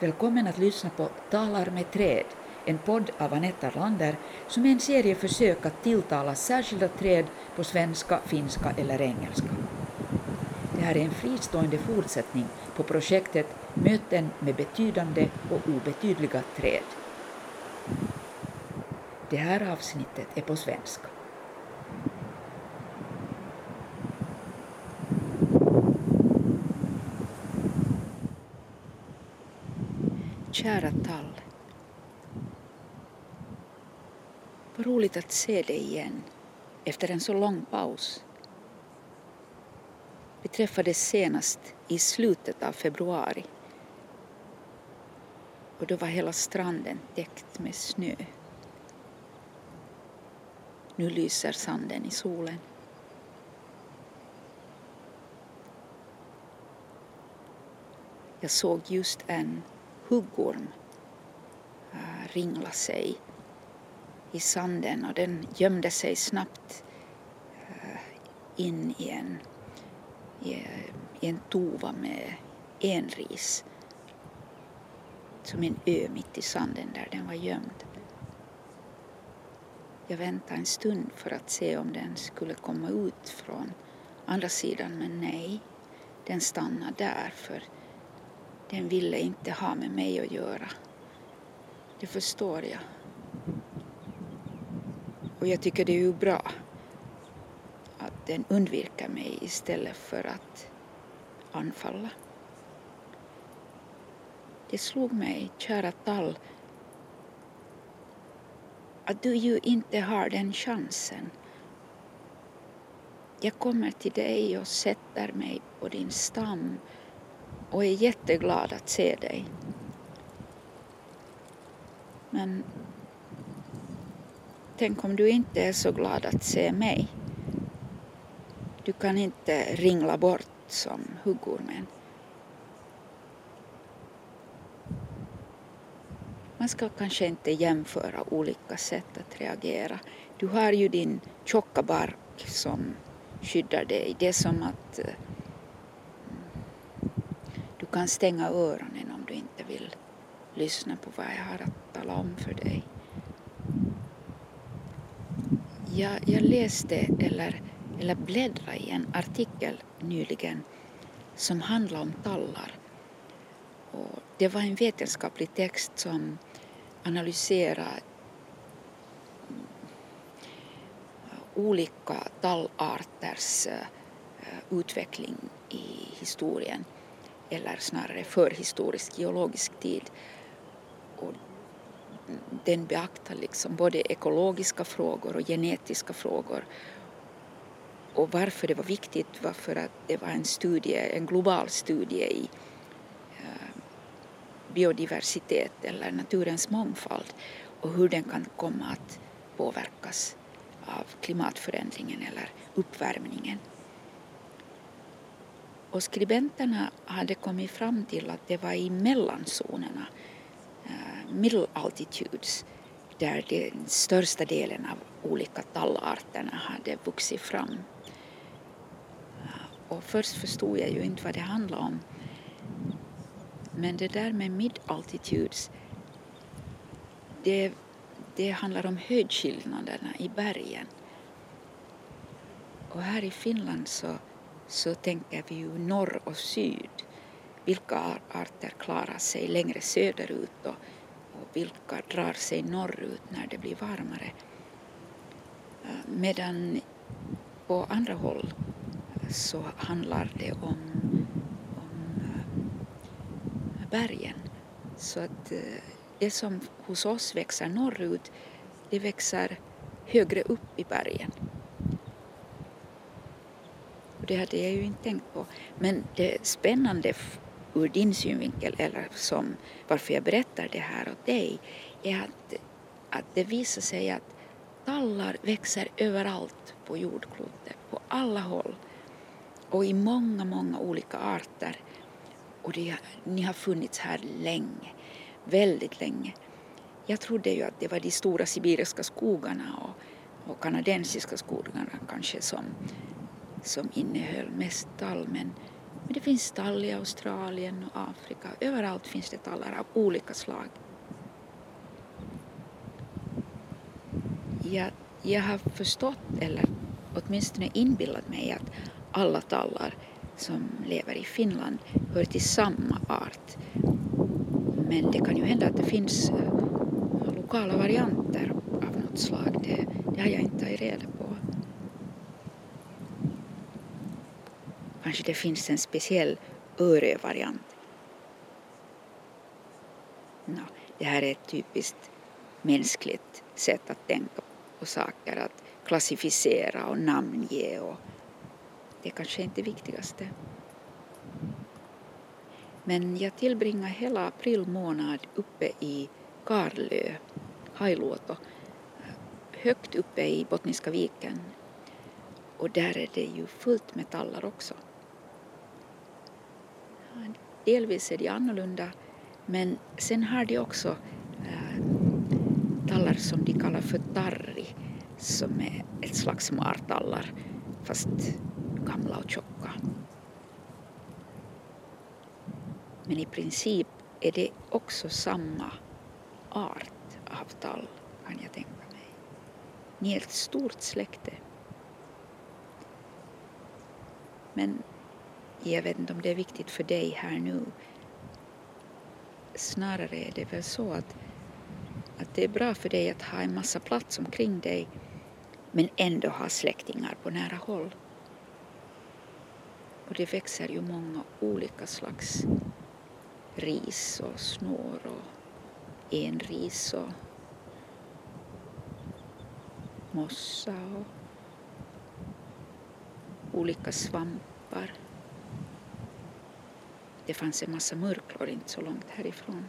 Välkommen att lyssna på Talar med träd, en podd av Anetta Lander som är en serie försök att tilltala särskilda träd på svenska, finska eller engelska. Det här är en fristående fortsättning på projektet Möten med betydande och obetydliga träd. Det här avsnittet är på svenska. Kära tall. Vad roligt att se dig igen efter en så lång paus. Vi träffades senast i slutet av februari och då var hela stranden täckt med snö. Nu lyser sanden i solen. Jag såg just en huggorm eh, ringla sig i sanden och den gömde sig snabbt eh, in i en, i, i en tova med enris som en ö mitt i sanden där den var gömd. Jag väntade en stund för att se om den skulle komma ut från andra sidan men nej, den stannade där för den ville inte ha med mig att göra. Det förstår jag. Och jag tycker det är ju bra att den undviker mig istället för att anfalla. Det slog mig, kära tall, att du ju inte har den chansen. Jag kommer till dig och sätter mig på din stam och är jätteglad att se dig. Men tänk om du inte är så glad att se mig. Du kan inte ringla bort som huggormen. Man ska kanske inte jämföra olika sätt att reagera. Du har ju din tjocka bark som skyddar dig. Det är som att eh, kan stänga öronen om du inte vill lyssna på vad jag har att tala om för dig. Jag, jag läste eller, eller bläddrade i en artikel nyligen som handlade om tallar. Och det var en vetenskaplig text som analyserar eh, olika tallarters eh, utveckling i historien eller snarare förhistorisk geologisk tid. Och den beaktar liksom både ekologiska frågor och genetiska frågor. Och varför det var viktigt var för att det var en studie, en global studie i eh, biodiversitet eller naturens mångfald och hur den kan komma att påverkas av klimatförändringen eller uppvärmningen. Och skribenterna hade kommit fram till att det var i mellanzonerna, eh, middle altitudes, där den största delen av olika tallarterna hade vuxit fram. Eh, och först förstod jag ju inte vad det handlade om. Men det där med mid altitudes, det, det handlar om höjdskillnaderna i bergen. Och här i Finland så så tänker vi ju norr och syd. Vilka arter klarar sig längre söderut och, och vilka drar sig norrut när det blir varmare. Eh, medan på andra håll eh, så handlar det om, om eh, bergen. Så att det som hos oss växer norrut, det växer högre upp i bergen det hade jag ju inte tänkt på. Men det spännande ur din synvinkel, eller som varför jag berättar det här åt dig, är att, att det visar sig att tallar växer överallt på jordklotet, på alla håll och i många, många olika arter. Och det, ni har funnits här länge, väldigt länge. Jag trodde ju att det var de stora sibiriska skogarna och, och kanadensiska skogarna kanske som som innehöll mest tall men Men det finns tall i Australien och Afrika. Överallt finns det tallar av olika slag. Jag, jag har förstått, eller åtminstone inbillat mig att alla tallar som lever i Finland hör till samma art. Men det kan ju hända att det finns eh, lokala varianter av något slag. Det, det har jag inte tagit reda på. Kanske det finns en speciell Örö-variant. No, det här är ett typiskt mänskligt sätt att tänka på saker, att klassificera och namnge och det kanske inte är det viktigaste. Men jag tillbringade hela april månad uppe i Karlö, Hailuoto, högt uppe i Bottniska viken. Och där är det ju fullt med tallar också. Delvis är de annorlunda men sen har de också äh, tallar som de kallar för tarri som är ett slags martallar fast gamla och tjocka. Men i princip är det också samma art av tall kan jag tänka mig. Ni är ett stort släkte. Men jag vet inte om det är viktigt för dig här nu. Snarare är det väl så att, att det är bra för dig att ha en massa plats omkring dig men ändå ha släktingar på nära håll. Och det växer ju många olika slags ris och snår och enris och mossa och olika svampar. Det fanns en massa murklor inte så långt härifrån.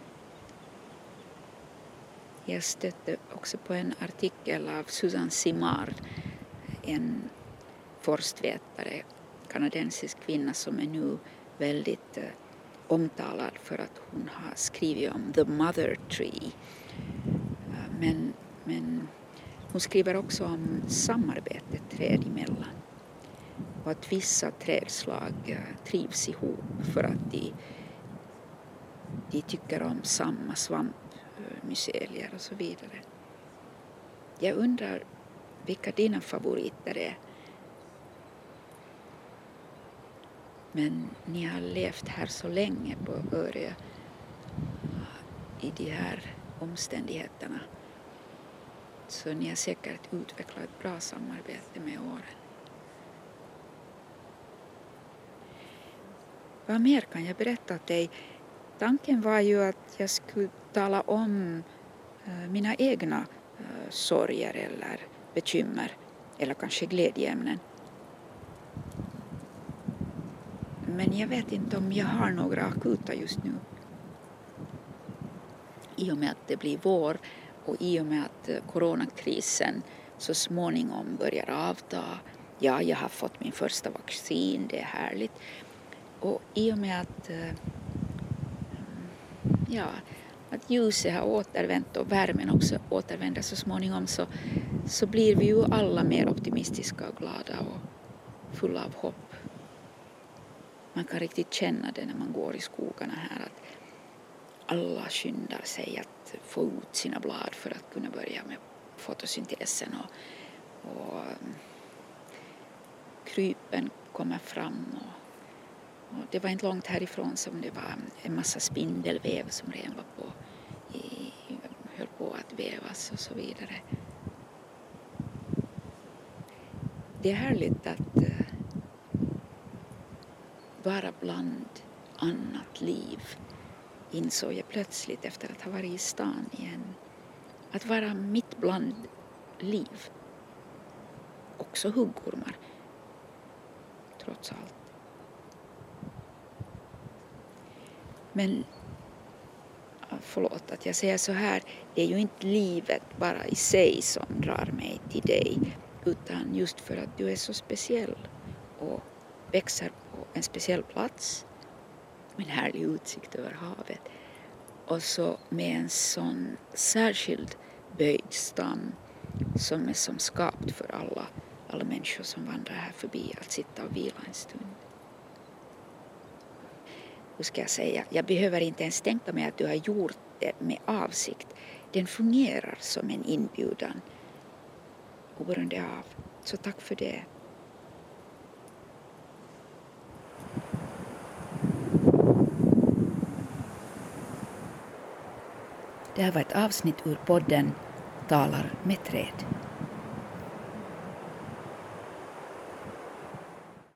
Jag stötte också på en artikel av Susan Simard, en forstvetare, kanadensisk kvinna som är nu väldigt eh, omtalad för att hon har skrivit om the mother tree. Eh, men, men hon skriver också om samarbetet träd emellan och att vissa trädslag eh, trivs ihop för att de, de tycker om samma svampmycelier och så vidare. Jag undrar vilka dina favoriter är. Men ni har levt här så länge på Örö i de här omständigheterna så ni har säkert utvecklat ett bra samarbete med åren. Vad mer kan jag berätta åt dig? Tanken var ju att jag skulle tala om eh, mina egna eh, sorger eller bekymmer eller kanske glädjeämnen. Men jag vet inte om jag har några akuta just nu. I och med att det blir vår och i och med att eh, coronakrisen så småningom börjar avta. Ja, jag har fått min första vaccin, det är härligt. Och i och med att, eh, mm, ja, att ljuset har återvänt och värmen också återvänder så småningom så, så blir vi ju alla mer optimistiska och glada och fulla av hopp. Man kan riktigt känna det när man går i skogarna här att alla skyndar sig att få ut sina blad för att kunna börja med fotosyntesen och, och mm, krypen kommer fram och och det var inte långt härifrån som det var en massa spindelväv som redan var på, i, höll på att vävas och så vidare. Det är härligt att uh, vara bland annat liv insåg jag plötsligt efter att ha varit i stan igen. Att vara mitt bland liv. Också huggormar, trots allt. Men förlåt att jag säger så här, det är ju inte livet bara i sig som drar mig till dig utan just för att du är så speciell och växer på en speciell plats med en härlig utsikt över havet och så med en sån särskild böjd stam som är som skapt för alla, alla människor som vandrar här förbi att sitta och vila en stund hur ska jag säga, jag behöver inte ens tänka mig att du har gjort det med avsikt. Den fungerar som en inbjudan oberoende av. Så tack för det. Det här var ett avsnitt ur podden Talar med träd.